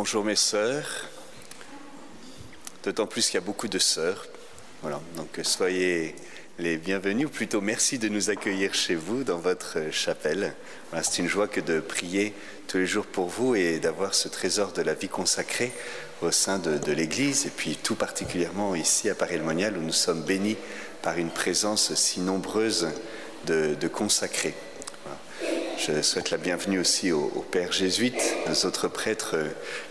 Bonjour mes sœurs, d'autant plus qu'il y a beaucoup de sœurs. Voilà, donc soyez les bienvenus, ou plutôt merci de nous accueillir chez vous dans votre chapelle. C'est une joie que de prier tous les jours pour vous et d'avoir ce trésor de la vie consacrée au sein de, l'Église, et puis tout particulièrement ici à Paris-le-Monial où nous sommes bénis par une présence si nombreuse de consacrés. Je souhaite la bienvenue aussi aux, aux pères jésuites, aux autres prêtres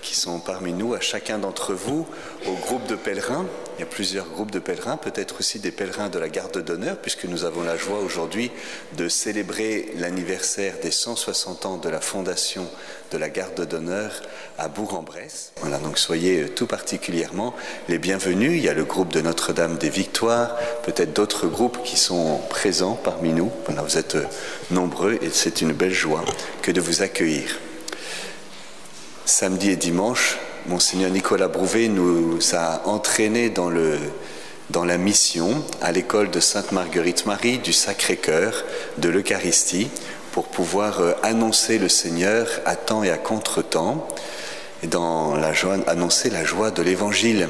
qui sont parmi nous, à chacun d'entre vous, au groupe de pèlerins. Il y a plusieurs groupes de pèlerins, peut-être aussi des pèlerins de la garde d'honneur, puisque nous avons la joie aujourd'hui de célébrer l'anniversaire des 160 ans de la fondation de la garde d'honneur à Bourg-en-Bresse. Voilà, donc soyez euh, tout particulièrement les bienvenus. Il y a le groupe de Notre-Dame des Victoires, peut-être d'autres groupes qui sont présents parmi nous. Voilà, vous êtes euh, nombreux et c'est une belle joie que de vous accueillir. Samedi et dimanche, Monseigneur Nicolas Brouvet nous a entraînés dans, le, dans la mission à l'école de Sainte-Marguerite-Marie du Sacré-Cœur de l'Eucharistie pour pouvoir euh, annoncer le Seigneur à temps et à contre-temps et dans la joie, annoncer la joie de l'Évangile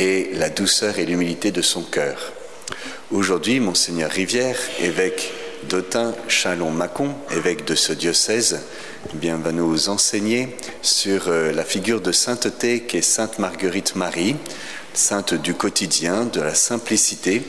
et la douceur et l'humilité de son cœur. Aujourd'hui, Monseigneur Rivière, évêque d'Autun, Chalon-Mâcon, évêque de ce diocèse, eh va nous enseigner sur euh, la figure de sainteté qu'est Sainte Marguerite Marie, sainte du quotidien, de la simplicité.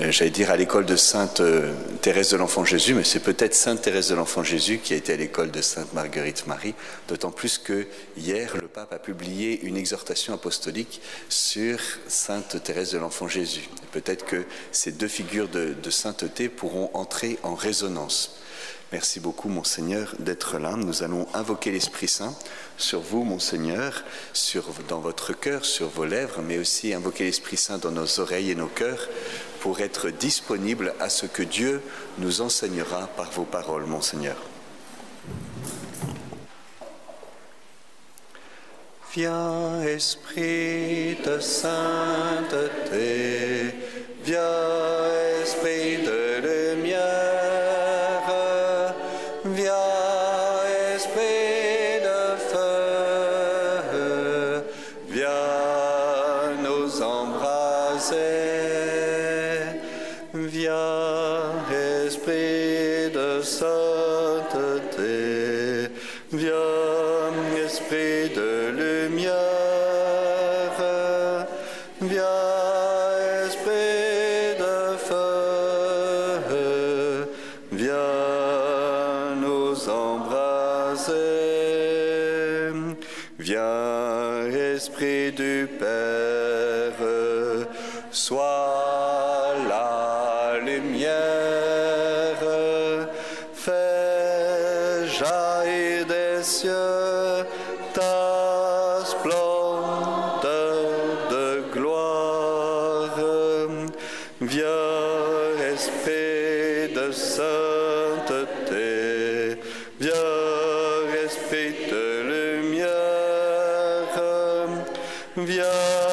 Euh, J'allais dire à l'école de Sainte euh, Thérèse de l'Enfant Jésus, mais c'est peut-être Sainte Thérèse de l'Enfant Jésus qui a été à l'école de Sainte Marguerite Marie, d'autant plus que hier, le pape a publié une exhortation apostolique sur Sainte Thérèse de l'Enfant Jésus. Peut-être que ces deux figures de, sainteté pourront entrer en résonance. Merci beaucoup, Monseigneur, d'être là. Nous allons invoquer l'Esprit Saint sur vous, Monseigneur, dans votre cœur, sur vos lèvres, mais aussi invoquer l'Esprit Saint dans nos oreilles et nos cœurs pour être disponibles à ce que Dieu nous enseignera par vos paroles, Monseigneur. Viens, Esprit de viens, Esprit de lumière, viens,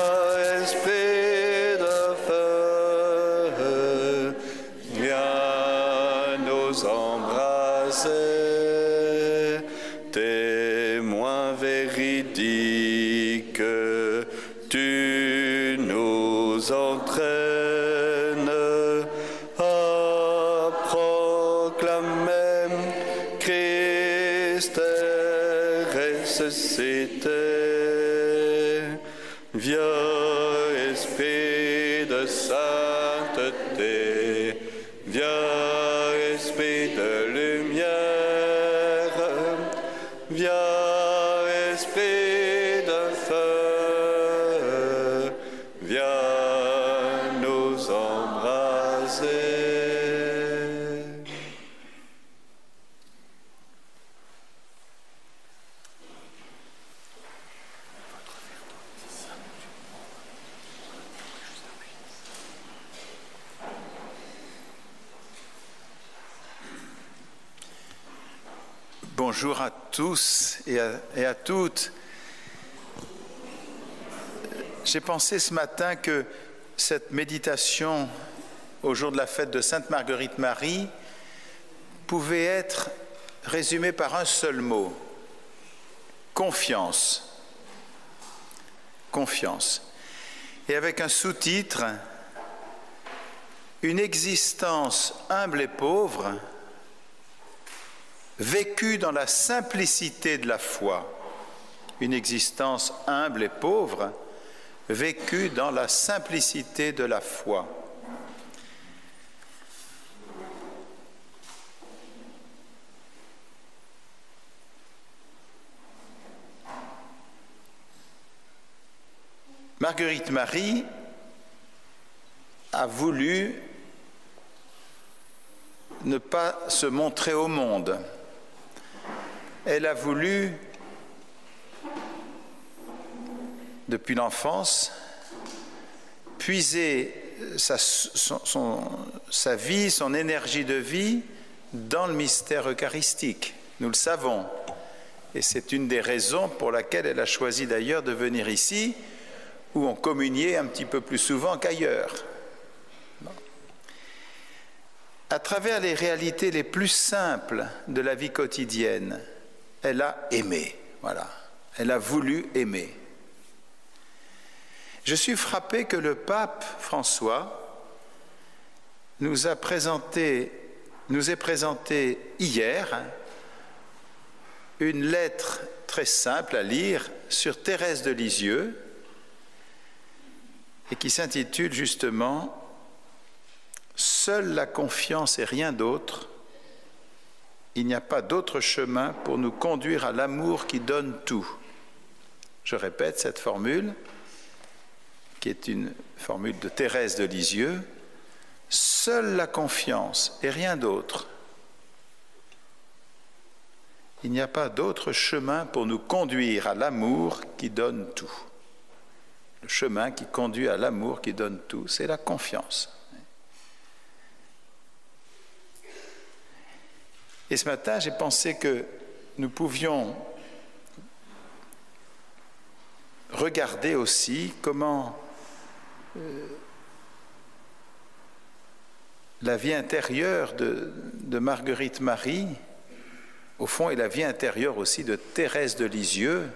toutes. J'ai pensé ce matin que cette méditation au jour de la fête de Sainte Marguerite Marie pouvait être résumée par un seul mot confiance. Confiance. Et avec un sous-titre, une existence humble et pauvre, vécue dans la simplicité de la foi. Une existence humble et pauvre, vécue dans la simplicité de la foi. Marguerite Marie a voulu ne pas se montrer au monde. Elle a voulu, depuis l'enfance, puiser sa, vie, son énergie de vie dans le mystère eucharistique. Nous le savons. Et c'est une des raisons pour laquelle elle a choisi d'ailleurs de venir ici, où on communiait un petit peu plus souvent qu'ailleurs. À travers les réalités les plus simples de la vie quotidienne, elle a aimé. Voilà. Elle a voulu aimer. Je suis frappé que le pape François nous a présenté, ait présenté hier une lettre très simple à lire sur Thérèse de Lisieux, et qui s'intitule justement Seule la confiance et rien d'autre. Il n'y a pas d'autre chemin pour nous conduire à l'amour qui donne tout. Je répète cette formule, qui est une formule de Thérèse de Lisieux. Seule la confiance et rien d'autre. Il n'y a pas d'autre chemin pour nous conduire à l'amour qui donne tout. Le chemin qui conduit à l'amour qui donne tout, c'est la confiance. Et ce matin, j'ai pensé que nous pouvions regarder aussi comment euh, la vie intérieure de, Marguerite Marie, au fond, et la vie intérieure aussi de Thérèse de Lisieux,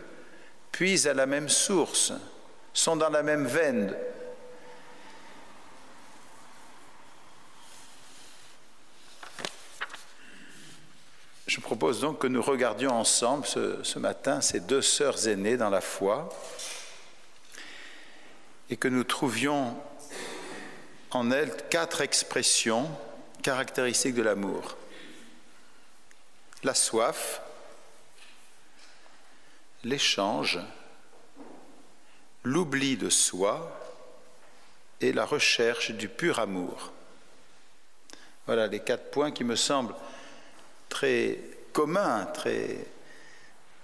puisent à la même source sont dans la même veine. Je propose donc que nous regardions ensemble ce, matin ces deux sœurs aînées dans la foi et que nous trouvions en elles quatre expressions caractéristiques de l'amour. La soif, l'échange, l'oubli de soi et la recherche du pur amour. Voilà les quatre points qui me semblent très communs, très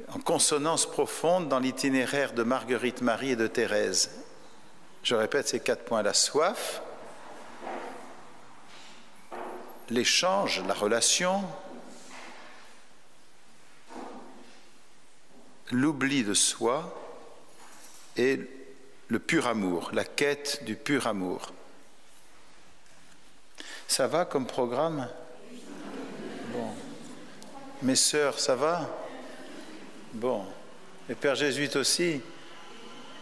en consonance profonde dans l'itinéraire de Marguerite Marie et de Thérèse. Je répète ces quatre points la soif, l'échange, la relation, l'oubli de soi et le pur amour, la quête du pur amour. Ça va comme programme? Bon. Mes sœurs, ça va? Bon. Et Père Jésuite aussi?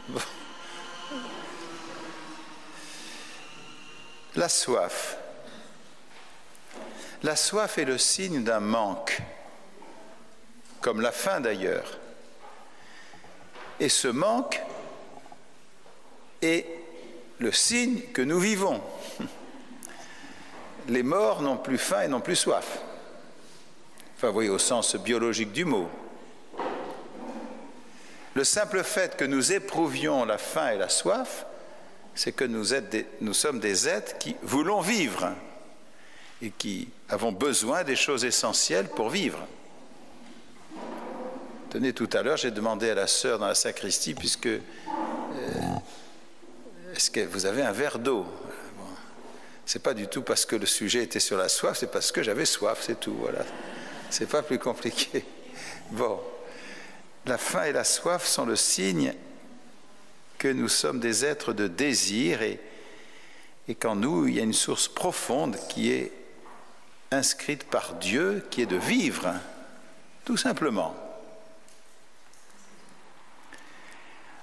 Bon. La soif. La soif est le signe d'un manque, comme la faim d'ailleurs. Et ce manque est le signe que nous vivons. Les morts n'ont plus faim et n'ont plus soif. Enfin, vous voyez, au sens biologique du mot. Le simple fait que nous éprouvions la faim et la soif, c'est que nous, sommes des êtres qui voulons vivre et qui avons besoin des choses essentielles pour vivre. Tenez, tout à l'heure, j'ai demandé à la sœur dans la sacristie, puisque est-ce que vous avez un verre d'eau? Bon. C'est pas du tout parce que le sujet était sur la soif, c'est parce que j'avais soif, c'est tout. Voilà. C'est pas plus compliqué. Bon. La faim et la soif sont le signe que nous sommes des êtres de désir et, qu'en nous, il y a une source profonde qui est inscrite par Dieu, qui est de vivre, tout simplement.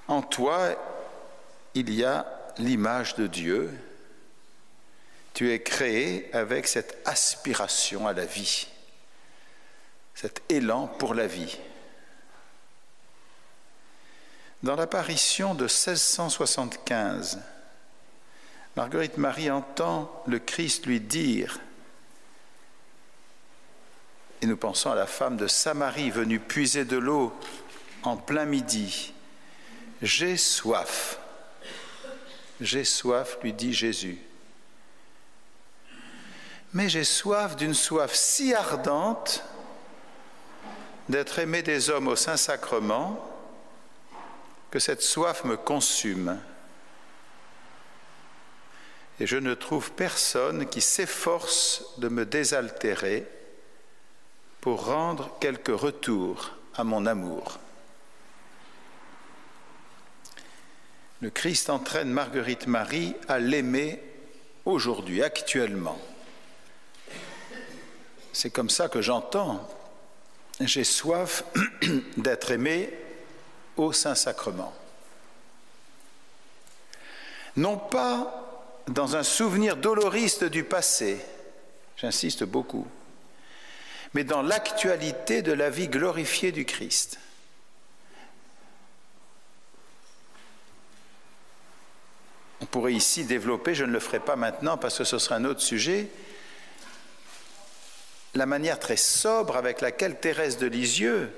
En toi, il y a l'image de Dieu. Tu es créé avec cette aspiration à la vie, cet élan pour la vie. Dans l'apparition de 1675, Marguerite Marie entend le Christ lui dire, et nous pensons à la femme de Samarie venue puiser de l'eau en plein midi, J'ai soif. J'ai soif, lui dit Jésus. Mais j'ai soif d'une soif si ardente d'être aimé des hommes au Saint-Sacrement que cette soif me consume. Et je ne trouve personne qui s'efforce de me désaltérer pour rendre quelque retour à mon amour. Le Christ entraîne Marguerite Marie à l'aimer aujourd'hui, actuellement. C'est comme ça que j'entends. J'ai soif d'être aimé au Saint-Sacrement. Non pas dans un souvenir doloriste du passé, j'insiste beaucoup, mais dans l'actualité de la vie glorifiée du Christ. On pourrait ici développer, je ne le ferai pas maintenant parce que ce sera un autre sujet, la manière très sobre avec laquelle Thérèse de Lisieux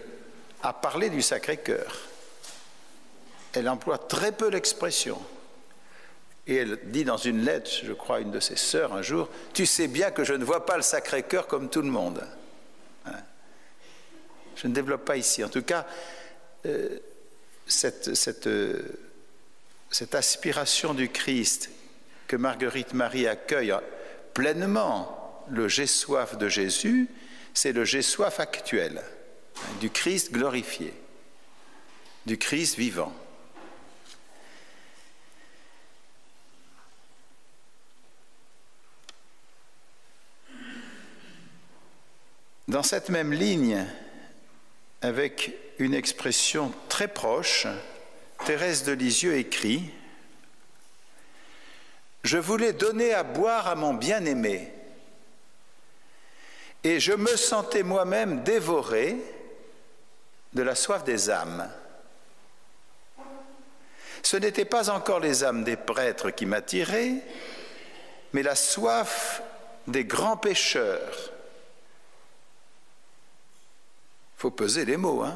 a parlé du Sacré-Cœur. Elle emploie très peu l'expression. Et elle dit dans une lettre, je crois, à une de ses sœurs un jour, Tu sais bien que je ne vois pas le Sacré-Cœur comme tout le monde. Hein? Je ne développe pas ici. En tout cas, euh, cette, euh, cette aspiration du Christ que Marguerite Marie accueille pleinement, le j'ai soif de Jésus, c'est le j'ai soif actuel, du Christ glorifié, du Christ vivant. Dans cette même ligne, avec une expression très proche, Thérèse de Lisieux écrit Je voulais donner à boire à mon bien-aimé, et je me sentais moi-même dévoré de la soif des âmes. Ce n'était pas encore les âmes des prêtres qui m'attiraient, mais la soif des grands pécheurs faut peser les mots. Hein.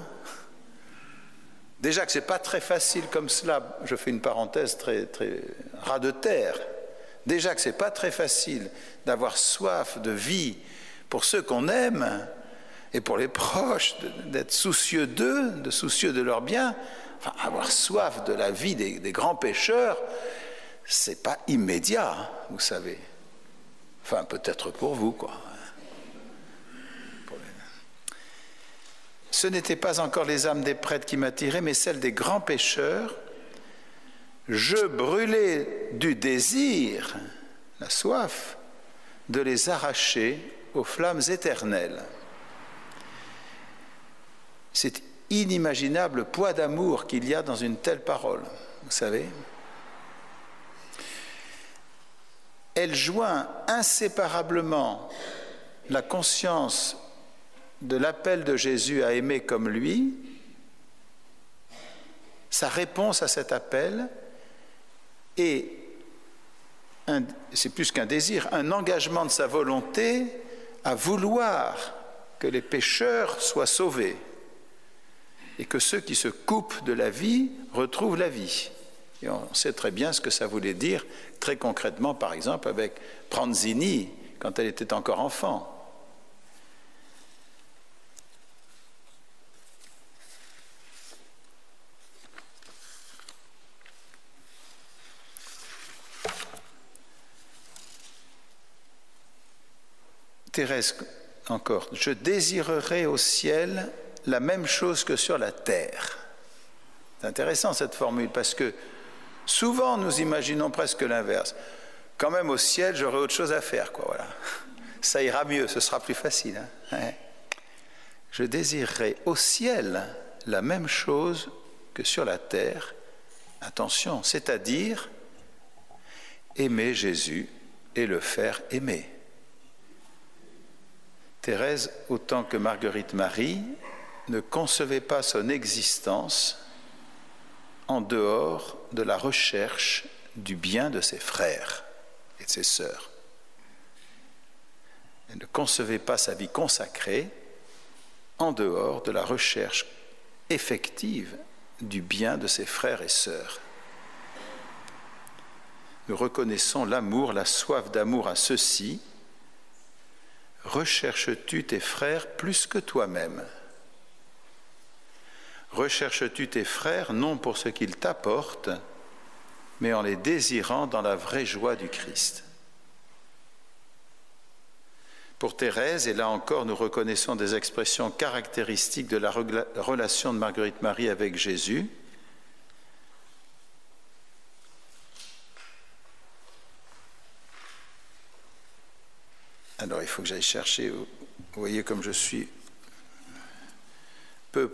Déjà que ce n'est pas très facile comme cela, je fais une parenthèse très, très ras de terre. Déjà que ce n'est pas très facile d'avoir soif de vie pour ceux qu'on aime et pour les proches, d'être soucieux d'eux, de soucieux de leur bien. Enfin, avoir soif de la vie des, des grands pécheurs, c'est pas immédiat, vous savez. Enfin, peut-être pour vous, quoi. Ce n'étaient pas encore les âmes des prêtres qui m'attiraient, mais celles des grands pécheurs. Je brûlais du désir, la soif, de les arracher aux flammes éternelles. C'est inimaginable poids d'amour qu'il y a dans une telle parole, vous savez. Elle joint inséparablement la conscience de l'appel de Jésus à aimer comme lui, sa réponse à cet appel est, c'est plus qu'un désir, un engagement de sa volonté à vouloir que les pécheurs soient sauvés et que ceux qui se coupent de la vie retrouvent la vie. Et on sait très bien ce que ça voulait dire très concrètement, par exemple, avec Pranzini, quand elle était encore enfant. Encore, je désirerai au ciel la même chose que sur la terre. C'est intéressant cette formule parce que souvent nous imaginons presque l'inverse. Quand même au ciel, j'aurai autre chose à faire, quoi. Voilà, ça ira mieux, ce sera plus facile. Hein. Je désirerai au ciel la même chose que sur la terre, Attention, c'est-à-dire aimer Jésus et le faire aimer. Thérèse, autant que Marguerite Marie, ne concevait pas son existence en dehors de la recherche du bien de ses frères et de ses sœurs. Elle ne concevait pas sa vie consacrée en dehors de la recherche effective du bien de ses frères et sœurs. Nous reconnaissons l'amour, la soif d'amour à ceux-ci. Recherches-tu tes frères plus que toi-même? Recherches-tu tes frères non pour ce qu'ils t'apportent, mais en les désirant dans la vraie joie du Christ? Pour Thérèse, et là encore nous reconnaissons des expressions caractéristiques de la relation de Marguerite Marie avec Jésus, Alors il faut que j'aille chercher, vous voyez comme je suis peu,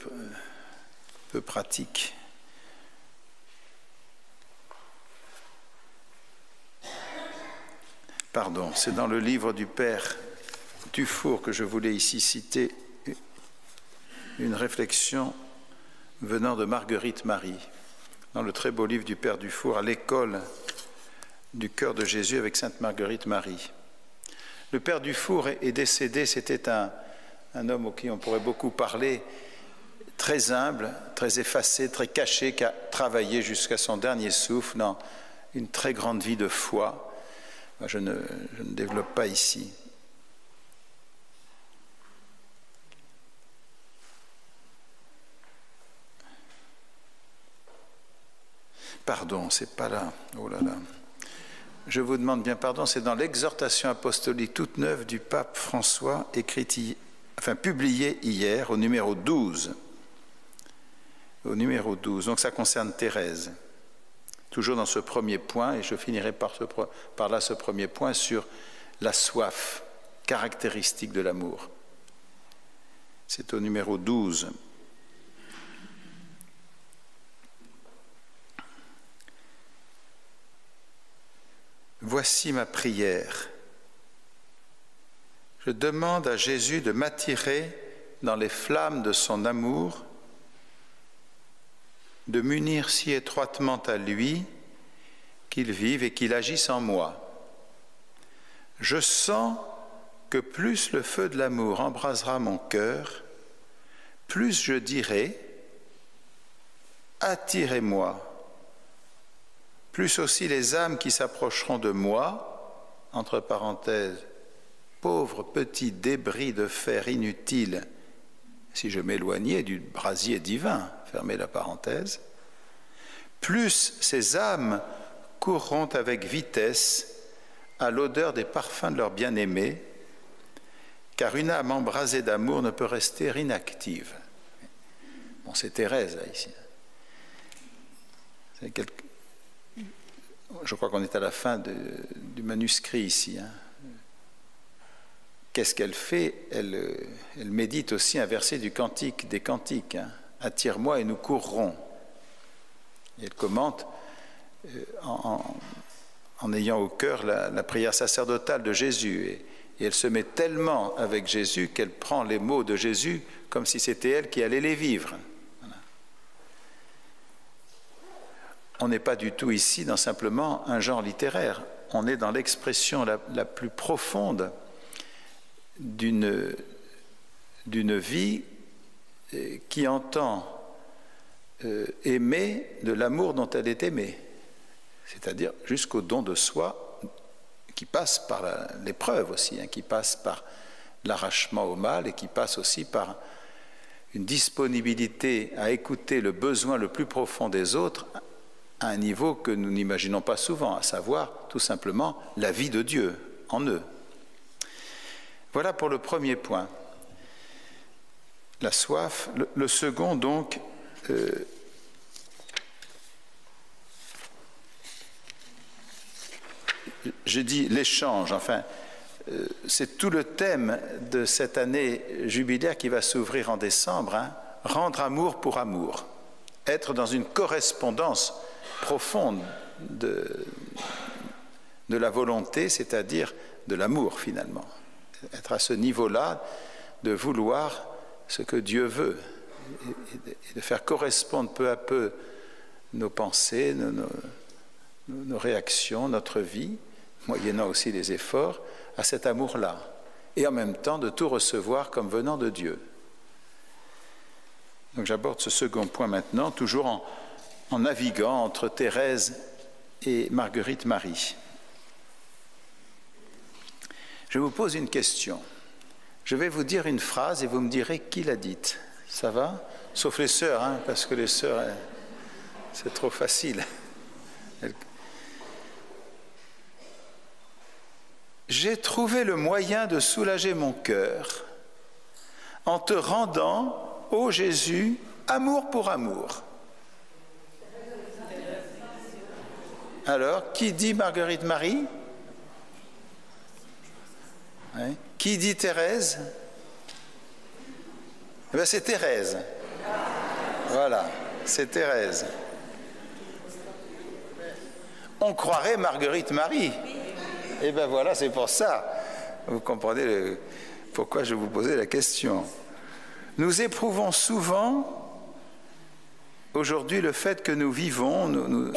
peu pratique. Pardon, c'est dans le livre du Père Dufour que je voulais ici citer une réflexion venant de Marguerite Marie, dans le très beau livre du Père Dufour, à l'école du cœur de Jésus avec Sainte Marguerite Marie. Le Père Dufour est décédé, c'était un, un homme auquel on pourrait beaucoup parler, très humble, très effacé, très caché, qui a travaillé jusqu'à son dernier souffle dans une très grande vie de foi. Je ne, je ne développe pas ici. Pardon, c'est pas là. Oh là là. Je vous demande bien pardon, c'est dans l'exhortation apostolique toute neuve du pape François, écrite, enfin publiée hier au numéro 12 au numéro 12. Donc ça concerne Thérèse. Toujours dans ce premier point, et je finirai par, par là ce premier point sur la soif, caractéristique de l'amour. C'est au numéro 12. Voici ma prière. Je demande à Jésus de m'attirer dans les flammes de son amour de m'unir si étroitement à lui qu'il vive et qu'il agisse en moi. Je sens que plus le feu de l'amour embrasera mon cœur, plus je dirai Attirez-moi, plus aussi les âmes qui s'approcheront de moi, entre parenthèses, pauvres petits débris de fer inutiles, si je m'éloignais du brasier divin, fermez la parenthèse, plus ces âmes courront avec vitesse à l'odeur des parfums de leur bien-aimé, car une âme embrasée d'amour ne peut rester inactive. Bon, c'est Thérèse, ici. Je crois qu'on est à la fin du manuscrit ici. Hein. Qu'est-ce qu'elle fait? Elle, médite aussi un verset du Cantique des Cantiques. Hein attire-moi et nous courrons. Elle commente euh, en, ayant au cœur la, prière sacerdotale de Jésus. Et, elle se met tellement avec Jésus qu'elle prend les mots de Jésus comme si c'était elle qui allait les vivre. On n'est pas du tout ici dans simplement un genre littéraire. On est dans l'expression la, plus profonde d'une vie euh, qui entend euh, aimer de l'amour dont elle est aimée, c'est-à-dire jusqu'au don de soi qui passe par l'épreuve aussi, hein, qui passe par l'arrachement au mal et qui passe aussi par une disponibilité à écouter le besoin le plus profond des autres à un niveau que nous n'imaginons pas souvent, à savoir tout simplement la vie de Dieu en eux. Voilà pour le premier point la soif. Le, second, donc, euh, j'ai dit l'échange, enfin, euh, c'est tout le thème de cette année jubilaire qui va s'ouvrir en décembre, hein. rendre amour pour amour. être dans une correspondance profonde de, de la volonté, c'est-à-dire de l'amour finalement. Être à ce niveau-là de vouloir ce que Dieu veut et de faire correspondre peu à peu nos pensées, nos, nos réactions, notre vie, moyennant aussi les efforts, à cet amour-là, et en même temps de tout recevoir comme venant de Dieu. Donc j'aborde ce second point maintenant, toujours en, en naviguant entre Thérèse et Marguerite Marie. Je vous pose une question. Je vais vous dire une phrase et vous me direz qui l'a dite. Ça va? Sauf les sœurs, hein, parce que les sœurs, c'est trop facile. J'ai trouvé le moyen de soulager mon cœur en te rendant, ô Jésus, amour pour amour. Alors, qui dit Marguerite Marie Qui dit Thérèse eh bien, C'est Thérèse. Voilà, c'est Thérèse. On croirait Marguerite Marie. Eh bien voilà, c'est pour ça. Vous comprenez pourquoi je vous posais la question. Nous éprouvons souvent aujourd'hui le fait que nous vivons, nous,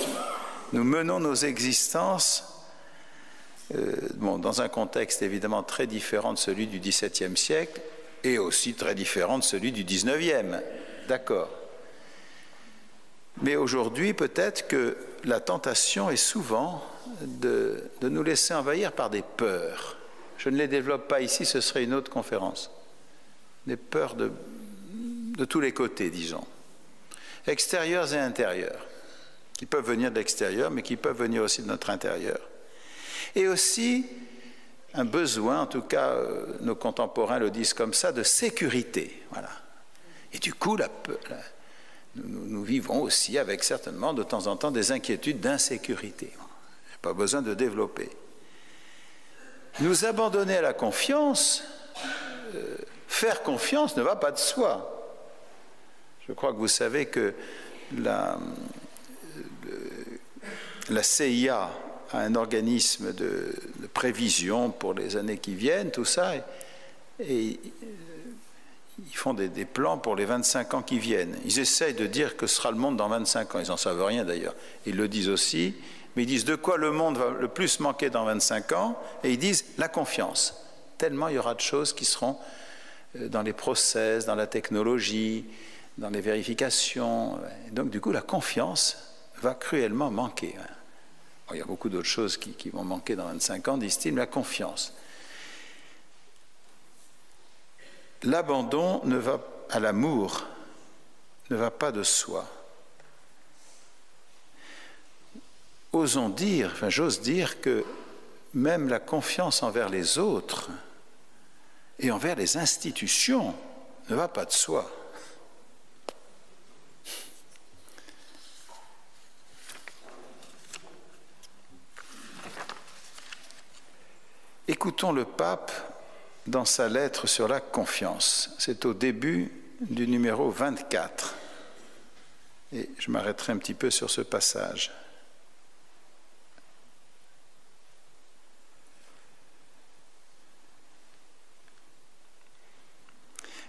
menons nos existences euh, dans un contexte évidemment très différent de celui du XVIIe siècle et aussi très différent de celui du XIXe. D'accord. Mais aujourd'hui, peut-être que la tentation est souvent de, nous laisser envahir par des peurs. Je ne les développe pas ici, ce serait une autre conférence. Des peurs de, de tous les côtés, disons. Extérieures et intérieures. Qui peuvent venir de l'extérieur, mais qui peuvent venir aussi de notre intérieur. Et aussi un besoin, en tout cas euh, nos contemporains le disent comme ça, de sécurité. Voilà. Et du coup, nous, vivons aussi avec certainement de temps en temps des inquiétudes d'insécurité. Pas besoin de développer. Nous abandonner à la confiance, euh, faire confiance ne va pas de soi. Je crois que vous savez que la, la CIA a un organisme de, prévision pour les années qui viennent, tout ça, et ils font des, plans pour les 25 ans qui viennent. Ils essayent de dire que sera le monde dans 25 ans. Ils n'en savent rien d'ailleurs. Ils le disent aussi. Mais ils disent de quoi le monde va le plus manquer dans 25 ans. Et ils disent la confiance. Tellement il y aura de choses qui seront euh, dans les process, dans la technologie, dans les vérifications. donc du coup, la confiance va cruellement manquer. Il y a beaucoup d'autres choses qui, qui vont manquer dans 25 ans, disent-ils, la confiance. L'abandon ne va à l'amour, ne va pas de soi. Osons dire, enfin j'ose dire que même la confiance envers les autres et envers les institutions ne va pas de soi. Écoutons le pape dans sa lettre sur la confiance. C'est au début du numéro 24. Et je m'arrêterai un petit peu sur ce passage.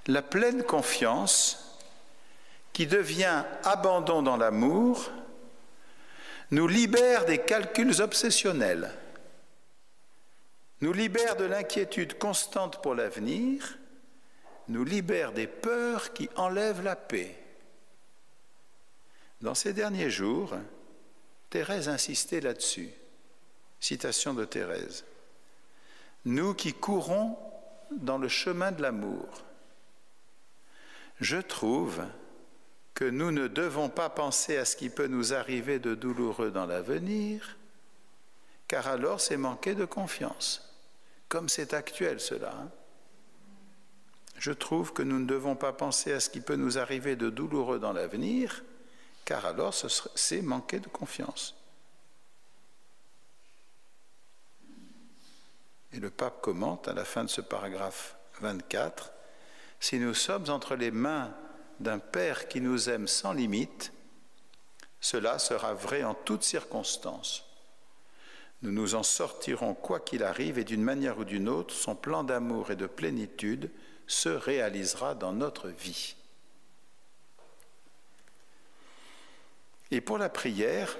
La pleine confiance, qui devient abandon dans l'amour, nous libère des calculs obsessionnels nous libère de l'inquiétude constante pour l'avenir, nous libère des peurs qui enlèvent la paix. Dans ces derniers jours, Thérèse insistait là-dessus. Citation de Thérèse. Nous qui courons dans le chemin de l'amour, je trouve que nous ne devons pas penser à ce qui peut nous arriver de douloureux dans l'avenir, car alors c'est manquer de confiance comme c'est actuel cela. Hein. Je trouve que nous ne devons pas penser à ce qui peut nous arriver de douloureux dans l'avenir, car alors c'est manquer de confiance. Et le pape commente à la fin de ce paragraphe 24, Si nous sommes entre les mains d'un Père qui nous aime sans limite, Cela sera vrai en toutes circonstances. Nous nous en sortirons quoi qu'il arrive et d'une manière ou d'une autre, son plan d'amour et de plénitude se réalisera dans notre vie. Et pour la prière,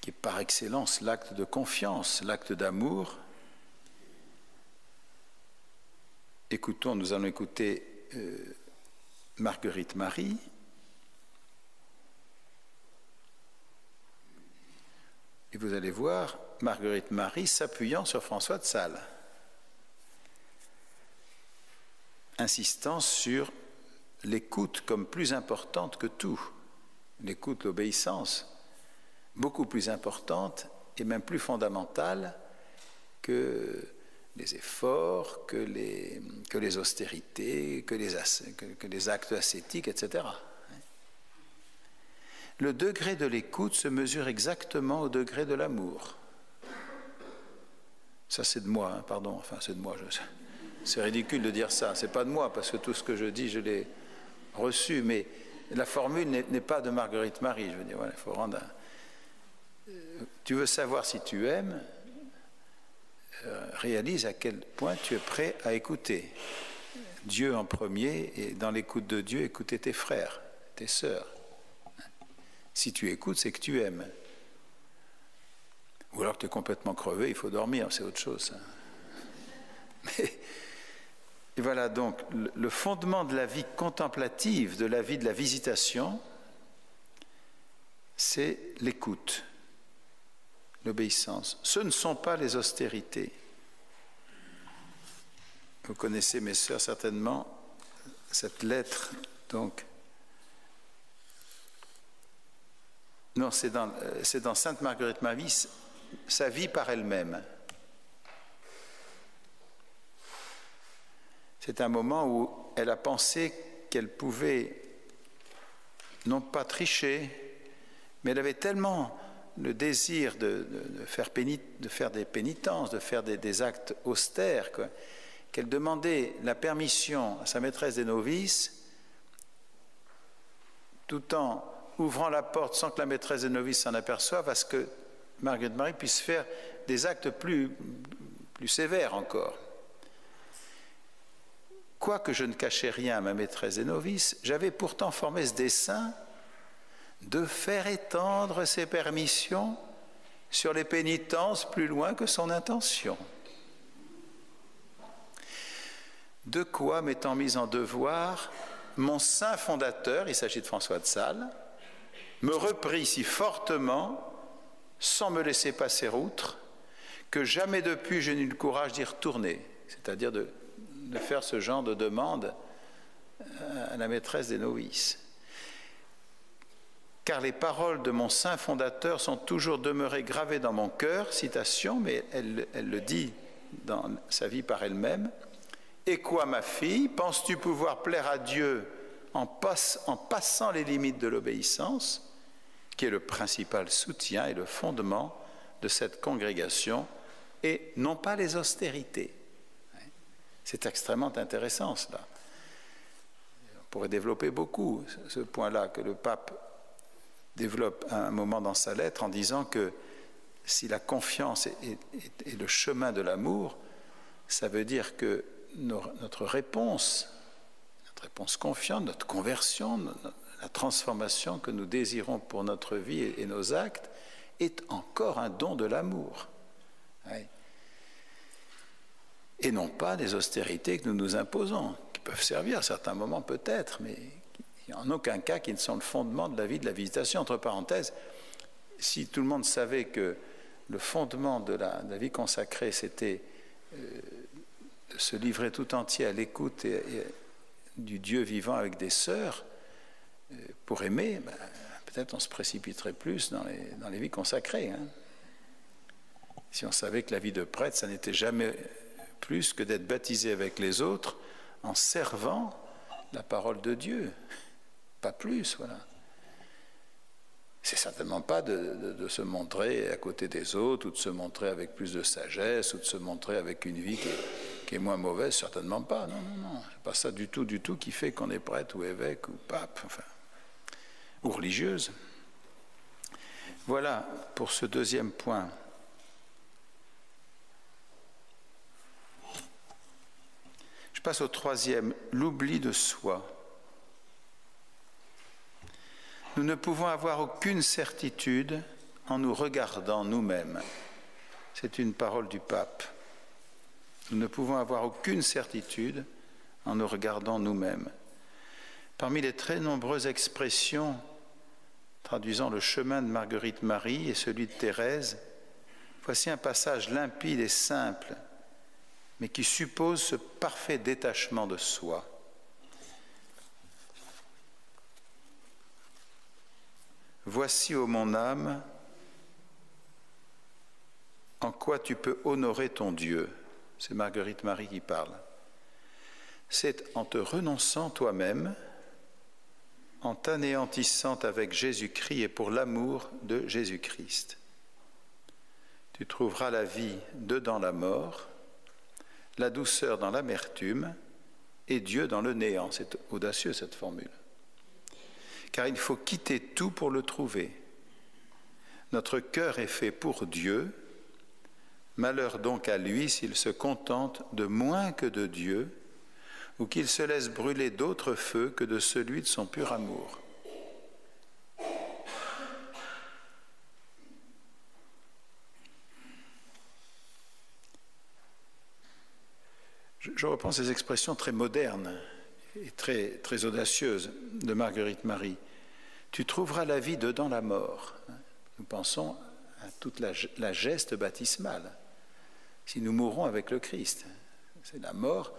qui est par excellence l'acte de confiance, l'acte d'amour, écoutons, nous allons écouter euh, Marguerite Marie. Et vous allez voir Marguerite Marie s'appuyant sur François de Sales, insistant sur l'écoute comme plus importante que tout, l'écoute, l'obéissance, beaucoup plus importante et même plus fondamentale que les efforts, que les, que les austérités, que les, que les actes ascétiques, etc. Le degré de l'écoute se mesure exactement au degré de l'amour. Ça, c'est de moi, hein, pardon, enfin, c'est de moi. C'est ridicule de dire ça, c'est pas de moi, parce que tout ce que je dis, je l'ai reçu, mais la formule n'est pas de Marguerite Marie, je veux dire, voilà, il faut rendre. Tu veux savoir si tu aimes, euh, réalise à quel point tu es prêt à écouter Dieu en premier et dans l'écoute de Dieu, écouter tes frères, tes sœurs. Si tu écoutes, c'est que tu aimes. Ou alors tu es complètement crevé, il faut dormir, c'est autre chose. Et voilà donc le fondement de la vie contemplative, de la vie de la visitation, c'est l'écoute l'obéissance. Ce ne sont pas les austérités. Vous connaissez, mes sœurs, certainement cette lettre, donc. Non, c'est dans, c'est dans Sainte Marguerite Marie, sa vie par elle-même. C'est un moment où elle a pensé qu'elle pouvait non pas tricher, mais elle avait tellement le désir de, faire, de faire, des pénitences, de faire des, actes austères, qu'elle demandait la permission à sa maîtresse des novices, tout en ouvrant la porte sans que la maîtresse des novices s'en aperçoive, à ce que Marguerite Marie puisse faire des actes plus, sévères encore. Quoique je ne cachais rien à ma maîtresse des novices, j'avais pourtant formé ce dessin de faire étendre ses permissions sur les pénitences plus loin que son intention. De quoi m'étant mis en devoir, mon saint fondateur, il s'agit de François de Sales, me reprit si fortement, sans me laisser passer outre, que jamais depuis je n'eus le courage d'y retourner, c'est-à-dire de, faire ce genre de demande à la maîtresse des novices car les paroles de mon saint fondateur sont toujours demeurées gravées dans mon cœur, citation, mais elle, le dit dans sa vie par elle-même. Et quoi, ma fille, penses-tu pouvoir plaire à Dieu en passant les limites de l'obéissance, qui est le principal soutien et le fondement de cette congrégation, et non pas les austérités C'est extrêmement intéressant cela. On pourrait développer beaucoup ce point-là que le pape développe un moment dans sa lettre en disant que si la confiance est, le chemin de l'amour, ça veut dire que notre réponse, notre réponse confiante, notre conversion, la transformation que nous désirons pour notre vie et, nos actes, est encore un don de l'amour. Et non pas des austérités que nous nous imposons, qui peuvent servir à certains moments peut-être, mais en aucun cas qui ne sont le fondement de la vie de la visitation. Entre parenthèses, si tout le monde savait que le fondement de la, vie consacrée, c'était euh, se livrer tout entier à l'écoute du Dieu vivant avec des sœurs, pour aimer, ben, peut-être on se précipiterait plus dans les, dans les vies consacrées. Hein. Si on savait que la vie de prêtre, ça n'était jamais plus que d'être baptisé avec les autres en servant la parole de Dieu pas plus, voilà. C'est certainement pas de, se montrer à côté des autres, ou de se montrer avec plus de sagesse, ou de se montrer avec une vie qui est, moins mauvaise, certainement pas. Non, non, non. C'est pas ça du tout, du tout qui fait qu'on est prêtre ou évêque ou pape, enfin, ou religieuse. Voilà pour ce deuxième point. Je passe au troisième, l'oubli de soi. Nous ne pouvons avoir aucune certitude en nous regardant nous-mêmes. C'est une parole du pape. Nous ne pouvons avoir aucune certitude en nous regardant nous-mêmes. Parmi les très nombreuses expressions traduisant le chemin de Marguerite Marie et celui de Thérèse, voici un passage limpide et simple, mais qui suppose ce parfait détachement de soi. Voici, ô mon âme, en quoi tu peux honorer ton Dieu. C'est Marguerite Marie qui parle. C'est en te renonçant toi-même, en t'anéantissant avec Jésus-Christ et pour l'amour de Jésus-Christ. Tu trouveras la vie dedans la mort, la douceur dans l'amertume et Dieu dans le néant. C'est audacieux cette formule. Car il faut quitter tout pour le trouver. Notre cœur est fait pour Dieu. Malheur donc à lui s'il se contente de moins que de Dieu ou qu'il se laisse brûler d'autres feux que de celui de son pur amour. Je, reprends ces expressions très modernes et très, audacieuses de Marguerite Marie. Tu trouveras la vie dedans la mort. Nous pensons à toute la geste baptismale. Si nous mourons avec le Christ, c'est la mort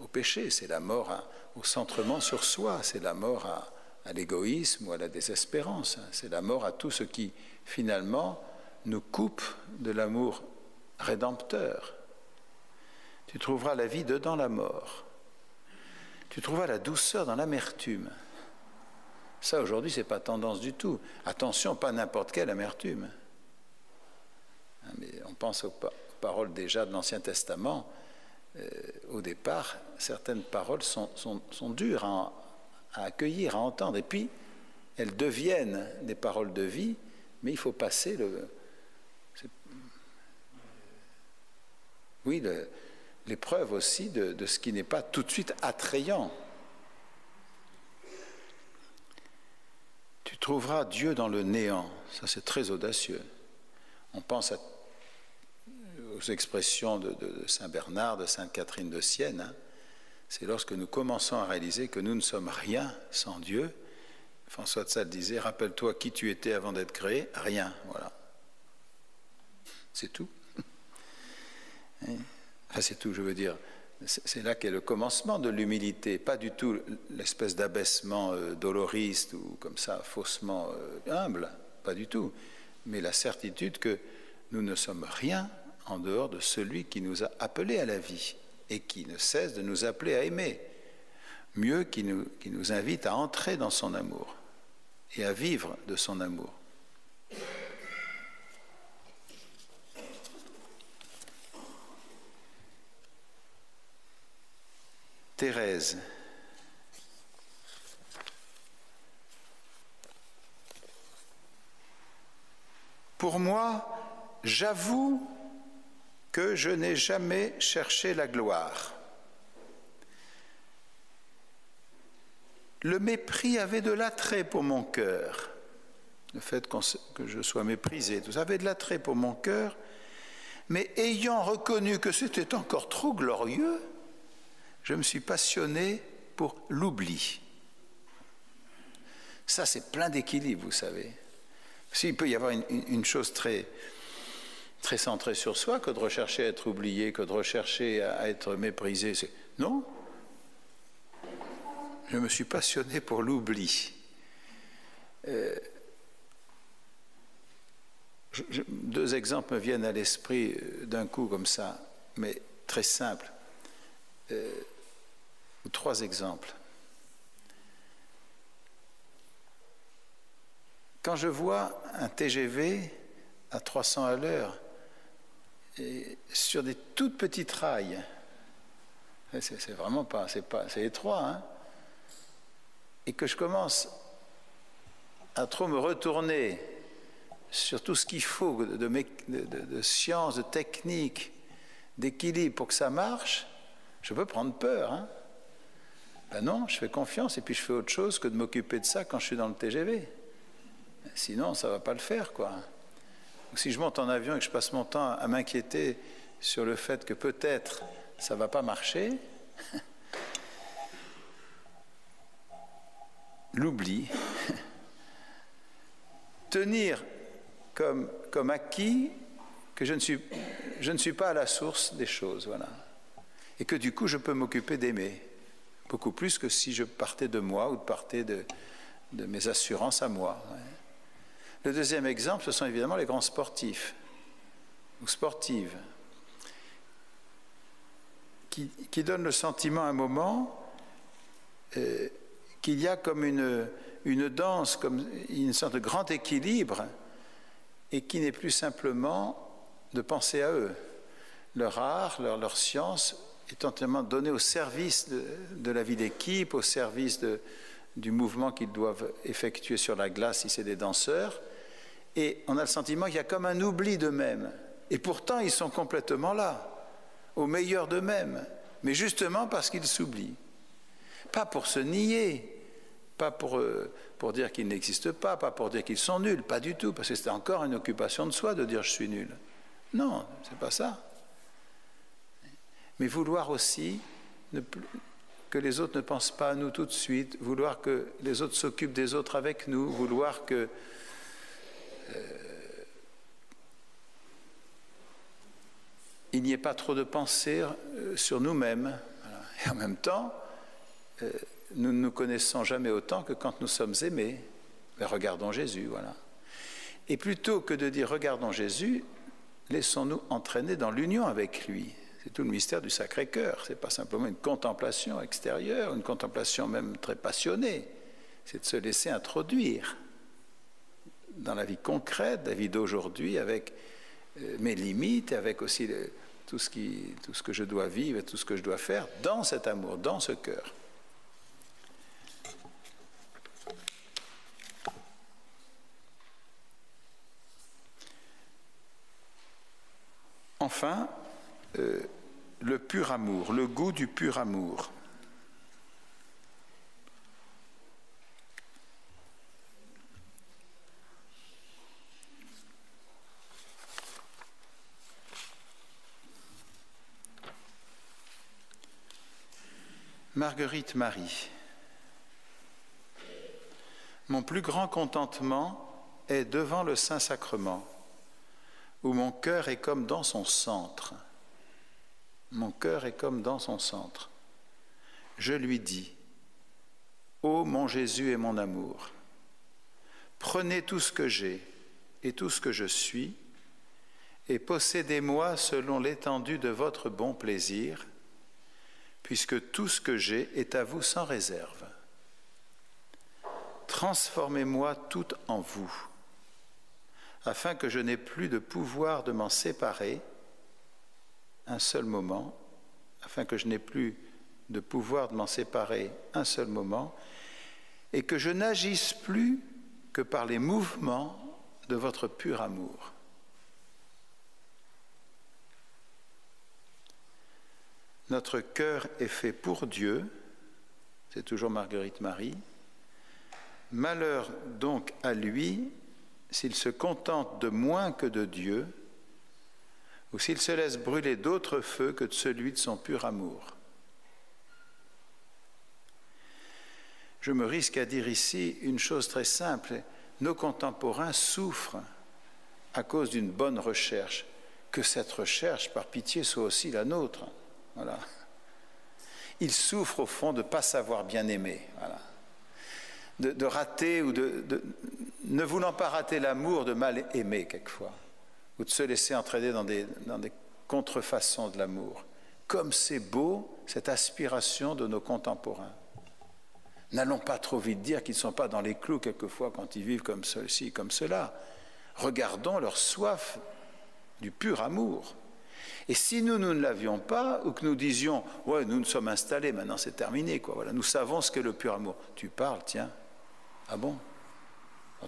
au péché, c'est la mort au centrement sur soi, c'est la mort à, à l'égoïsme ou à la désespérance, c'est la mort à tout ce qui finalement nous coupe de l'amour rédempteur. Tu trouveras la vie dedans la mort. Tu trouveras la douceur dans l'amertume. Ça, aujourd'hui, ce n'est pas tendance du tout. Attention, pas n'importe quelle amertume. Hein, mais on pense aux paroles déjà de l'Ancien Testament euh, au départ, certaines paroles sont, dures à, accueillir, à entendre, et puis elles deviennent des paroles de vie, mais il faut passer le. Oui, l'épreuve aussi de, de ce qui n'est pas tout de suite attrayant. Tu trouveras Dieu dans le néant, ça c'est très audacieux. On pense à aux expressions de, Saint Bernard, de Sainte Catherine de Sienne, hein, c'est lorsque nous commençons à réaliser que nous ne sommes rien sans Dieu. François de Sales disait Rappelle-toi qui tu étais avant d'être créé, rien, voilà. C'est tout. Enfin, c'est tout, je veux dire. C'est là qu'est le commencement de l'humilité, pas du tout l'espèce d'abaissement euh, doloriste ou comme ça, faussement euh, humble, pas du tout, mais la certitude que nous ne sommes rien en dehors de celui qui nous a appelés à la vie et qui ne cesse de nous appeler à aimer, mieux qui nous, nous invite à entrer dans son amour et à vivre de son amour. Thérèse. Pour moi, j'avoue que je n'ai jamais cherché la gloire. Le mépris avait de l'attrait pour mon cœur. Le fait que je sois méprisé, tout ça avait de l'attrait pour mon cœur. Mais ayant reconnu que c'était encore trop glorieux, je me suis passionné pour l'oubli. Ça, c'est plein d'équilibre, vous savez. S'il peut y avoir une chose très, très centré sur soi que de rechercher à être oublié, que de rechercher à être méprisé. Non. Je me suis passionné pour l'oubli. Euh, deux exemples me viennent à l'esprit euh, d'un coup comme ça, mais très simples. Euh, trois exemples. Quand je vois un TGV à 300 à l'heure sur des toutes petites rails. C'est vraiment pas, c'est étroit, hein. Et que je commence à trop me retourner sur tout ce qu'il faut de, de, science, de technique, d'équilibre pour que ça marche, je peux prendre peur. Hein. ben non, je fais confiance et puis je fais autre chose que de m'occuper de ça quand je suis dans le TGV. Sinon, ça ne va pas le faire, quoi. Si je monte en avion et que je passe mon temps à m'inquiéter sur le fait que peut-être ça ne va pas marcher, l'oubli, tenir comme, comme acquis que je ne, suis, je ne suis pas à la source des choses, voilà. Et que du coup, je peux m'occuper d'aimer, beaucoup plus que si je partais de moi ou de partais de, de mes assurances à moi. Le deuxième exemple, ce sont évidemment les grands sportifs ou sportives, qui, donnent le sentiment à un moment euh, qu'il y a comme une, une danse, comme une sorte de grand équilibre, et qui n'est plus simplement de penser à eux. Leur art, leur, leur science est entièrement donnée au service de, la vie d'équipe, au service du mouvement qu'ils doivent effectuer sur la glace si c'est des danseurs. Et on a le sentiment qu'il y a comme un oubli d'eux-mêmes. Et pourtant, ils sont complètement là, au meilleur d'eux-mêmes, mais justement parce qu'ils s'oublient. Pas pour se nier, pas pour, euh, pour dire qu'ils n'existent pas, pas pour dire qu'ils sont nuls, pas du tout, parce que c'est encore une occupation de soi de dire je suis nul. Non, c'est pas ça. Mais vouloir aussi que les autres ne pensent pas à nous tout de suite, vouloir que les autres s'occupent des autres avec nous, vouloir que il n'y ait pas trop de pensées euh, sur nous-mêmes. Et en même temps, euh, nous ne nous connaissons jamais autant que quand nous sommes aimés. Mais regardons Jésus, voilà. Et plutôt que de dire regardons Jésus, laissons-nous entraîner dans l'union avec lui. C'est tout le mystère du Sacré-Cœur. Ce n'est pas simplement une contemplation extérieure, une contemplation même très passionnée. C'est de se laisser introduire dans la vie concrète, la vie d'aujourd'hui, avec euh, mes limites, avec aussi tout, ce qui, tout ce que je dois vivre, tout ce que je dois faire, dans cet amour, dans ce cœur. Enfin, euh, le pur amour, le goût du pur amour. Marguerite Marie. Mon plus grand contentement est devant le Saint-Sacrement, où mon cœur est comme dans son centre. Mon cœur est comme dans son centre. Je lui dis, Ô mon Jésus et mon amour, prenez tout ce que j'ai et tout ce que je suis, et possédez-moi selon l'étendue de votre bon plaisir, puisque tout ce que j'ai est à vous sans réserve. Transformez-moi tout en vous, afin que je n'ai plus de pouvoir de m'en séparer un seul moment, afin que je n'ai plus de pouvoir de m'en séparer un seul moment, et que je n'agisse plus que par les mouvements de votre pur amour. Notre cœur est fait pour Dieu, c'est toujours Marguerite Marie. Malheur donc à lui s'il se contente de moins que de Dieu, ou s'il se laisse brûler d'autres feux que celui de son pur amour. Je me risque à dire ici une chose très simple. Nos contemporains souffrent à cause d'une bonne recherche. Que cette recherche, par pitié, soit aussi la nôtre. Voilà. Il souffre au fond de ne pas savoir bien aimer. De, rater ou de, ne voulant pas rater l'amour, de mal aimer quelquefois, ou de se laisser entraîner dans des, dans des contrefaçons de l'amour. Comme c'est beau cette aspiration de nos contemporains. N'allons pas trop vite dire qu'ils ne sont pas dans les clous quelquefois quand ils vivent comme ceci, comme cela. Regardons leur soif du pur amour. Et si nous, nous ne l'avions pas, ou que nous disions, ouais, nous nous sommes installés, maintenant c'est terminé, quoi. Voilà, nous savons ce qu'est le pur amour. Tu parles, tiens. Ah bon?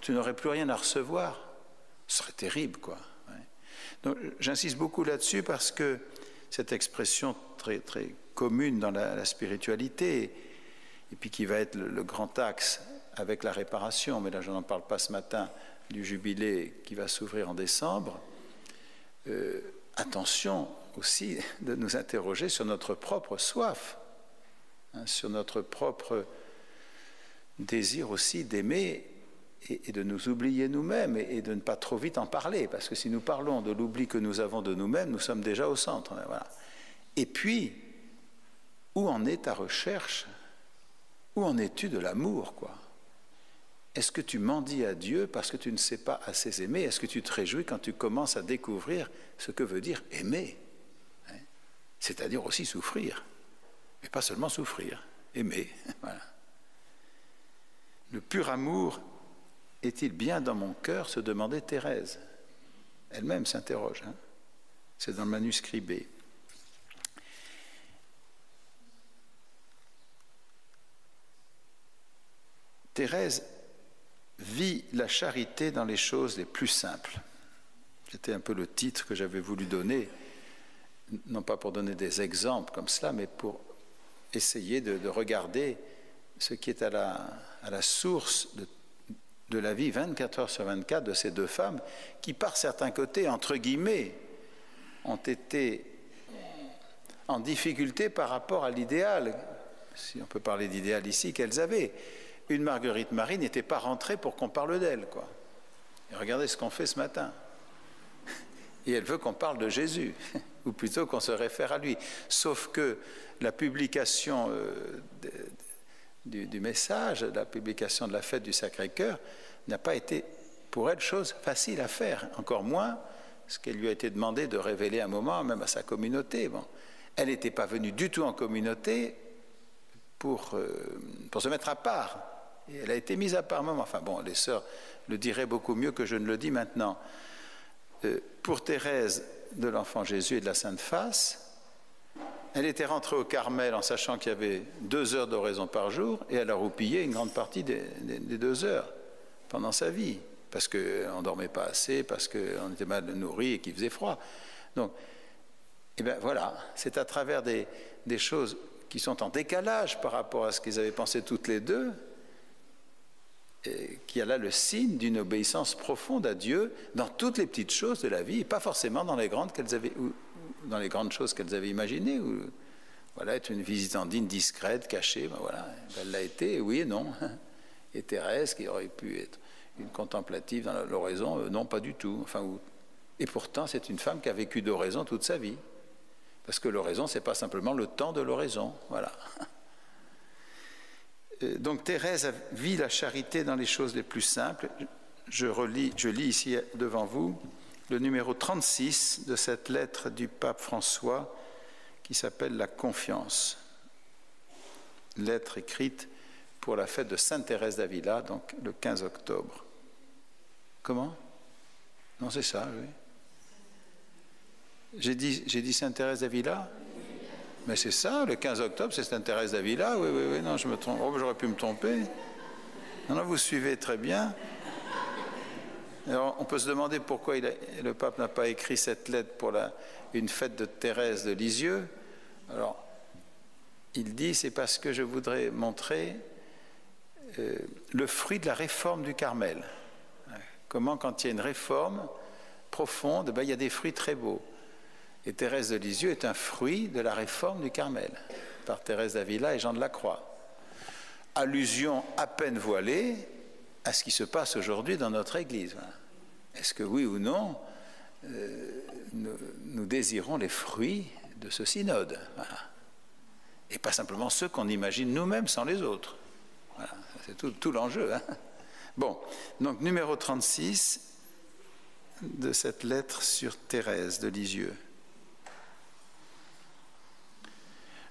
Tu n'aurais plus rien à recevoir. Ce serait terrible, quoi. Donc, j'insiste beaucoup là-dessus parce que cette expression très, très commune dans la, spiritualité, et puis qui va être le, grand axe avec la réparation, mais là je n'en parle pas ce matin, du jubilé qui va s'ouvrir en décembre, euh, attention aussi de nous interroger sur notre propre soif, hein, sur notre propre désir aussi d'aimer et, de nous oublier nous-mêmes et, de ne pas trop vite en parler, parce que si nous parlons de l'oubli que nous avons de nous-mêmes, nous sommes déjà au centre. Voilà. Et puis, où en est ta recherche? Où en es-tu de l'amour, quoi? Est-ce que tu mendis à Dieu parce que tu ne sais pas assez aimer? Est-ce que tu te réjouis quand tu commences à découvrir ce que veut dire aimer? Hein? C'est-à-dire aussi souffrir, mais pas seulement souffrir, aimer. Le pur amour est-il bien dans mon cœur? se demandait Thérèse. Elle-même s'interroge. Hein. C'est dans le manuscrit B. Thérèse vit la charité dans les choses les plus simples. C'était un peu le titre que j'avais voulu donner, non pas pour donner des exemples comme cela, mais pour essayer de, regarder ce qui est à la, source de de la vie 24 heures sur 24 de ces deux femmes qui, par certains côtés, entre guillemets, ont été en difficulté par rapport à l'idéal, si on peut parler d'idéal ici, qu'elles avaient. Une Marguerite Marie n'était pas rentrée pour qu'on parle d'elle, quoi. Regardez ce qu'on fait ce matin. Et elle veut qu'on parle de Jésus, ou plutôt qu'on se réfère à lui. Sauf que la publication euh, du, message, la publication de la fête du Sacré-Cœur, n'a pas été pour elle chose facile à faire, encore moins ce qu'elle lui a été demandé de révéler un moment, même à sa communauté. Elle n'était pas venue du tout en communauté pour, euh, pour se mettre à part. Elle a été mise à part moment. Enfin bon, les sœurs le diraient beaucoup mieux que je ne le dis maintenant. Euh, pour Thérèse de l'Enfant Jésus et de la Sainte Face, elle était rentrée au Carmel en sachant qu'il y avait deux heures d'oraison par jour et elle a roupillé une grande partie des, deux heures pendant sa vie parce qu'on ne dormait pas assez, parce qu'on était mal nourri et qu'il faisait froid. Donc, eh bien voilà, c'est à travers des, choses qui sont en décalage par rapport à ce qu'ils avaient pensé toutes les deux qu'il y a là le signe d'une obéissance profonde à Dieu dans toutes les petites choses de la vie, et pas forcément dans les grandes dans les grandes choses qu'elles avaient imaginées. Ou, voilà, être une visitandine discrète, cachée, ben voilà, elle l'a été, oui et non. Et Thérèse, qui aurait pu être une contemplative dans l'oraison, euh, non, pas du tout. Enfin, et pourtant, c'est une femme qui a vécu d'oraison toute sa vie. Parce que l'oraison, c'est pas simplement le temps de l'oraison. Voilà. Euh, donc Thérèse vit la charité dans les choses les plus simples. Je, relis, je lis ici devant vous le numéro 36 de cette lettre du pape François qui s'appelle La confiance. Lettre écrite pour la fête de Sainte Thérèse d'Avila, donc le 15 octobre. Comment? Non, c'est ça, oui. J'ai dit, j'ai dit Sainte Thérèse d'Avila? Mais c'est ça, le 15 octobre, c'est Sainte-Thérèse d'Avila. Oui, oui, oui, non, je me trompe. Oh, j'aurais pu me tromper. Non, non, vous suivez très bien. Alors, on peut se demander pourquoi le pape n'a pas écrit cette lettre pour la, une fête de Thérèse de Lisieux. Alors, il dit c'est parce que je voudrais montrer euh, le fruit de la réforme du Carmel. Comment, quand il y a une réforme profonde, ben, il y a des fruits très beaux. Et Thérèse de Lisieux est un fruit de la réforme du Carmel par Thérèse d'Avila et Jean de la Croix. Allusion à peine voilée à ce qui se passe aujourd'hui dans notre Église. Est-ce que oui ou non, euh, nous, désirons les fruits de ce synode Et pas simplement ceux qu'on imagine nous-mêmes sans les autres. c'est tout, l'enjeu. Hein. bon, donc numéro 36 de cette lettre sur Thérèse de Lisieux.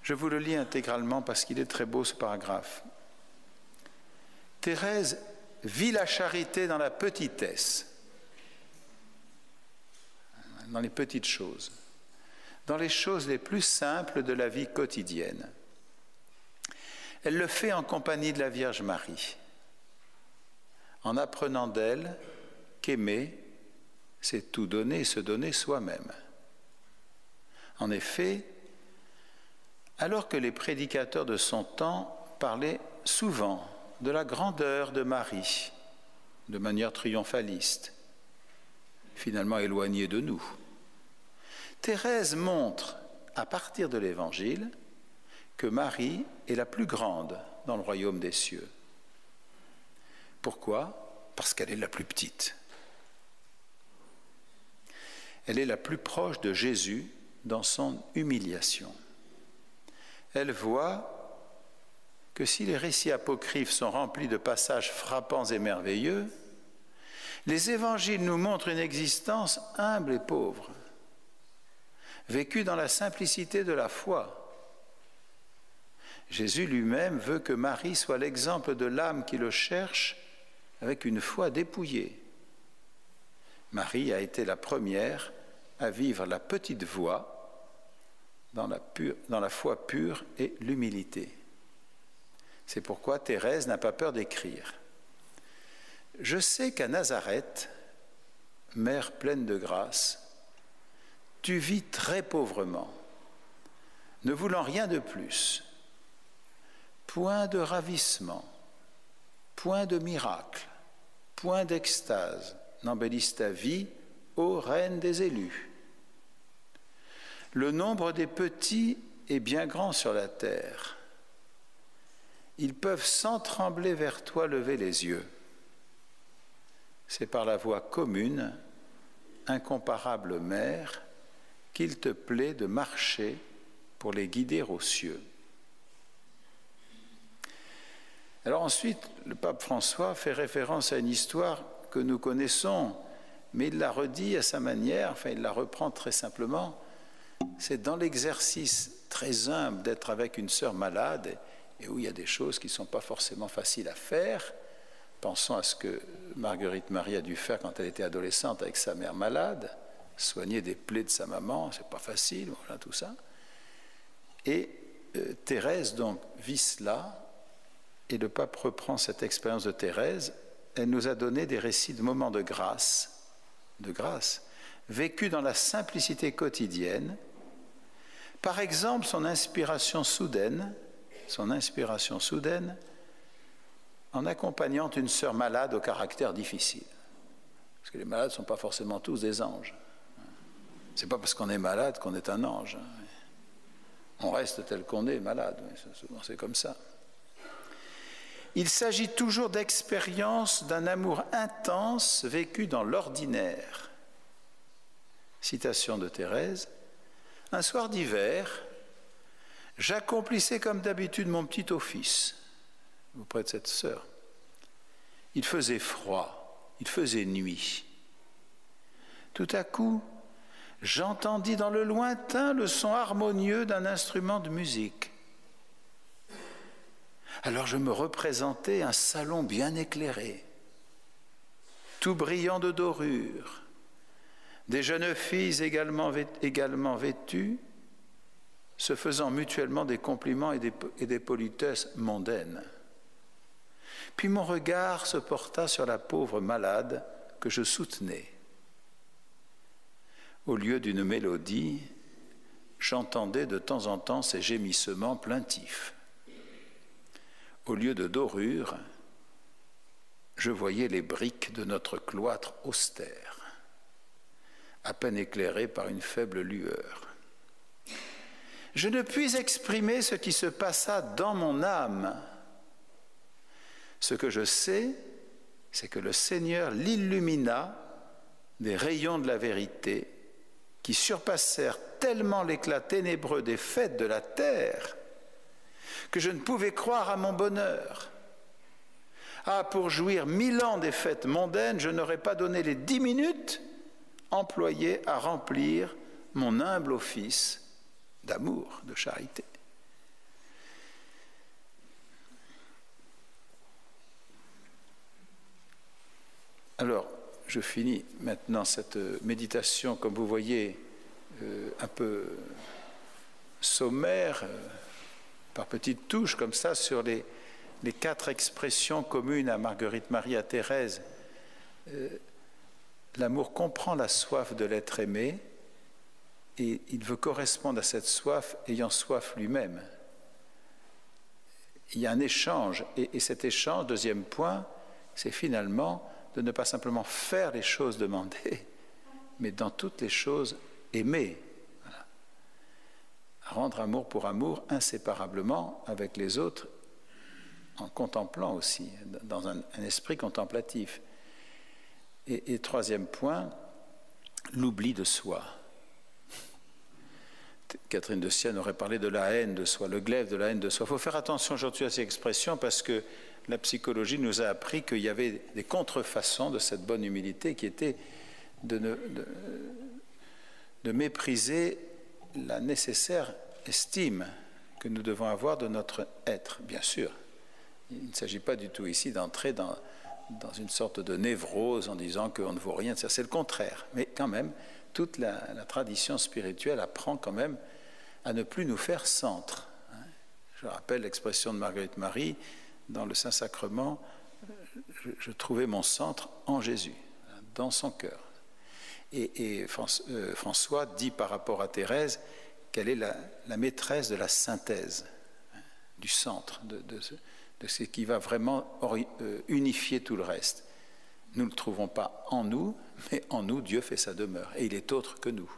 Je vous le lis intégralement parce qu'il est très beau ce paragraphe. Thérèse vit la charité dans la petitesse, dans les petites choses, dans les choses les plus simples de la vie quotidienne. Elle le fait en compagnie de la Vierge Marie, en apprenant d'elle qu'aimer, c'est tout donner, se donner soi-même. En effet, alors que les prédicateurs de son temps parlaient souvent de la grandeur de Marie, de manière triomphaliste, finalement éloignée de nous, Thérèse montre, à partir de l'Évangile, que Marie est la plus grande dans le royaume des cieux. Pourquoi? Parce qu'elle est la plus petite. Elle est la plus proche de Jésus dans son humiliation. Elle voit que si les récits apocryphes sont remplis de passages frappants et merveilleux, les évangiles nous montrent une existence humble et pauvre, vécue dans la simplicité de la foi. Jésus lui-même veut que Marie soit l'exemple de l'âme qui le cherche avec une foi dépouillée. Marie a été la première à vivre la petite voie dans la, foi pure et l'humilité. C'est pourquoi Thérèse n'a pas peur d'écrire. Je sais qu'à Nazareth, mère pleine de grâce, tu vis très pauvrement, ne voulant rien de plus, point de ravissement, point de miracle, point d'extase n'embellissent ta vie, ô reine des élus. Le nombre des petits est bien grand sur la terre. Ils peuvent sans trembler vers toi lever les yeux. C'est par la voie commune, incomparable mère, qu'il te plaît de marcher pour les guider aux cieux. Alors ensuite, le pape François fait référence à une histoire que nous connaissons, mais il la redit à sa manière, enfin il la reprend très simplement. C'est dans l'exercice très humble d'être avec une sœur malade et où il y a des choses qui ne sont pas forcément faciles à faire. Pensons à ce que Marguerite Marie a dû faire quand elle était adolescente avec sa mère malade, soigner des plaies de sa maman, c'est pas facile, voilà tout ça. Et euh, Thérèse donc vit cela et le pape reprend cette expérience de Thérèse, elle nous a donné des récits de moments de grâce, de grâce, vécus dans la simplicité quotidienne. Par exemple, son inspiration soudaine, son inspiration soudaine, en accompagnant une sœur malade au caractère difficile. Parce que les malades ne sont pas forcément tous des anges. C'est pas parce qu'on est malade qu'on est un ange. On reste tel qu'on est malade. Souvent c'est comme ça. Il s'agit toujours d'expériences d'un amour intense vécu dans l'ordinaire. Citation de Thérèse. Un soir d'hiver, j'accomplissais comme d'habitude mon petit office auprès de cette sœur. Il faisait froid, il faisait nuit. Tout à coup, j'entendis dans le lointain le son harmonieux d'un instrument de musique. Alors je me représentais un salon bien éclairé, tout brillant de dorures, des jeunes filles également, vêtues, se faisant mutuellement des compliments et des, politesses mondaines. Puis mon regard se porta sur la pauvre malade que je soutenais. Au lieu d'une mélodie, j'entendais de temps en temps ces gémissements plaintifs. Au lieu de dorures, je voyais les briques de notre cloître austère, à peine éclairées par une faible lueur. Je ne puis exprimer ce qui se passa dans mon âme. Ce que je sais, c'est que le Seigneur l'illumina des rayons de la vérité qui surpassèrent tellement l'éclat ténébreux des fêtes de la terre que je ne pouvais croire à mon bonheur. Ah, pour jouir mille ans des fêtes mondaines, je n'aurais pas donné les dix minutes employées à remplir mon humble office d'amour, de charité. Alors, je finis maintenant cette méditation, comme vous voyez, euh, un peu sommaire, euh, par petites touches comme ça sur les, les quatre expressions communes à Marguerite Marie, à Thérèse. Euh, L'amour comprend la soif de l'être aimé et il veut correspondre à cette soif ayant soif lui-même. Il y a un échange et, cet échange, deuxième point, c'est finalement de ne pas simplement faire les choses demandées, mais dans toutes les choses aimer. Rendre amour pour amour inséparablement avec les autres, en contemplant aussi, dans un, esprit contemplatif. Et, troisième point, l'oubli de soi. Catherine de Sienne aurait parlé de la haine de soi, le glaive de la haine de soi. Il faut faire attention aujourd'hui à ces expressions parce que la psychologie nous a appris qu'il y avait des contrefaçons de cette bonne humilité qui étaient de, de mépriser la nécessaire estime que nous devons avoir de notre être, bien sûr. Il ne s'agit pas du tout ici d'entrer dans, dans une sorte de névrose en disant qu'on ne vaut rien, c'est le contraire. Mais quand même, toute la, tradition spirituelle apprend quand même à ne plus nous faire centre. Hein. Je rappelle l'expression de Marguerite Marie dans le Saint-Sacrement, je, trouvais mon centre en Jésus, dans son cœur. Et, euh, François dit par rapport à Thérèse qu'elle est la, maîtresse de la synthèse, hein, du centre, de, de ce qui va vraiment euh, unifier tout le reste. Nous ne le trouvons pas en nous, mais en nous, Dieu fait sa demeure, et il est autre que nous.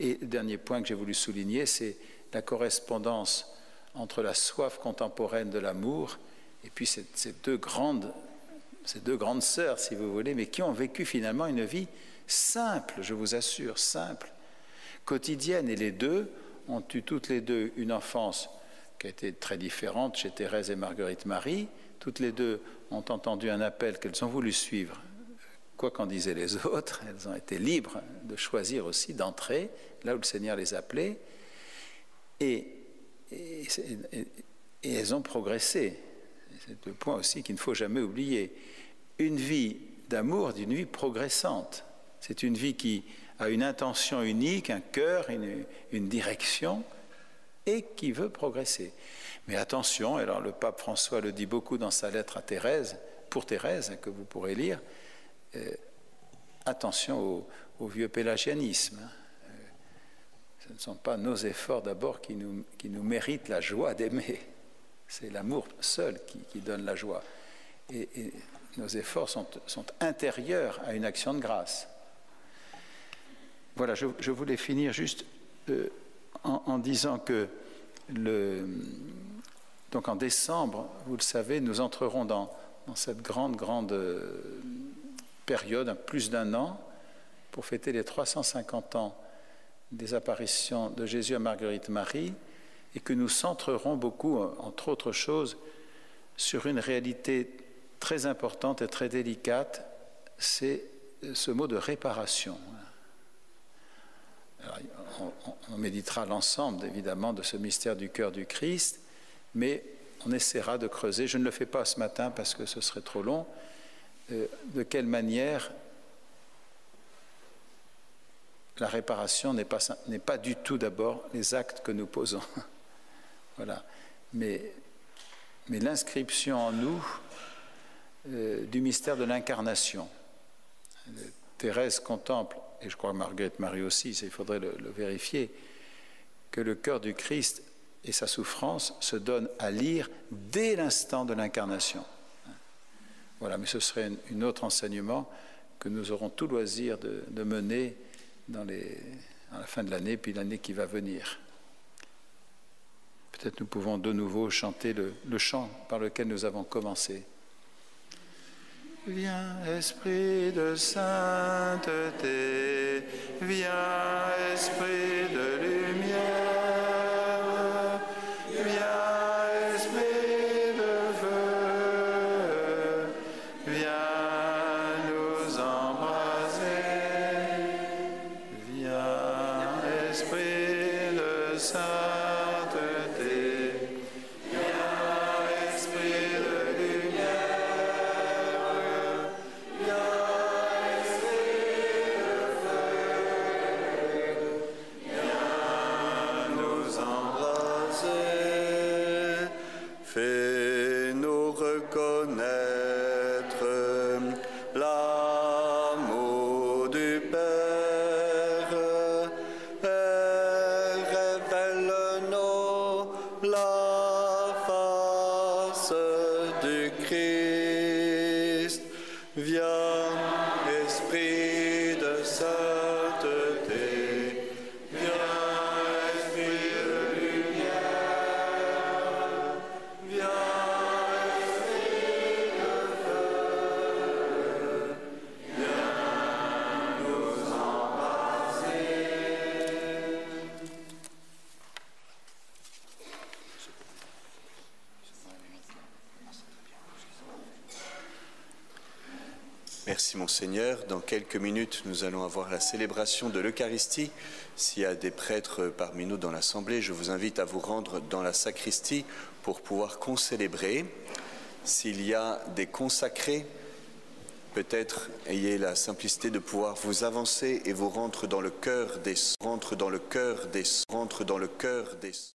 Et dernier point que j'ai voulu souligner, c'est la correspondance entre la soif contemporaine de l'amour et puis ces, deux grandes, ces deux grandes sœurs, si vous voulez, mais qui ont vécu finalement une vie simple, je vous assure, simple, quotidienne. Et les deux ont eu toutes les deux une enfance qui a été très différente chez Thérèse et Marguerite Marie. Toutes les deux ont entendu un appel qu'elles ont voulu suivre, quoi qu'en disaient les autres. Elles ont été libres de choisir aussi d'entrer là où le Seigneur les appelait. Et, elles ont progressé. C'est le point aussi qu'il ne faut jamais oublier. Une vie d'amour, d'une vie progressante. C'est une vie qui a une intention unique, un cœur, une direction et qui veut progresser. Mais attention, alors le pape François le dit beaucoup dans sa lettre à Thérèse, pour Thérèse, que vous pourrez lire, euh, attention au, vieux pélagianisme. Hein. Euh, ce ne sont pas nos efforts d'abord qui nous, qui nous méritent la joie d'aimer. C'est l'amour seul qui, donne la joie. Et, nos efforts sont, sont, intérieurs à une action de grâce. Voilà, je, voulais finir juste euh, en, disant que donc en décembre, vous le savez, nous entrerons dans, cette grande, grande euh, période, plus d'un an, pour fêter les 350 ans des apparitions de Jésus à Marguerite Marie, et que nous centrerons beaucoup, entre autres choses, sur une réalité très importante et très délicate, c'est ce mot de réparation on, méditera l'ensemble, évidemment, de ce mystère du cœur du Christ, mais on essaiera de creuser, je ne le fais pas ce matin parce que ce serait trop long, euh, de quelle manière la réparation n'est pas, pas du tout d'abord les actes que nous posons. voilà. Mais, mais l'inscription en nous euh, du mystère de l'incarnation. Thérèse contemple, et je crois Marguerite Marie aussi, il faudrait le, vérifier, que le cœur du Christ et sa souffrance se donnent à lire dès l'instant de l'incarnation. Voilà, mais ce serait un autre enseignement que nous aurons tout loisir de, mener à la fin de l'année, puis l'année qui va venir. Peut-être nous pouvons de nouveau chanter le chant par lequel nous avons commencé. Viens, Esprit de sainteté, viens, Esprit de lumière, Merci Monseigneur. Dans quelques minutes, nous allons avoir la célébration de l'Eucharistie. S'il y a des prêtres parmi nous dans l'Assemblée, je vous invite à vous rendre dans la sacristie pour pouvoir concélébrer. S'il y a des consacrés, peut-être ayez la simplicité de pouvoir vous avancer et vous rendre dans le cœur des rentre dans le cœur des dans le cœur des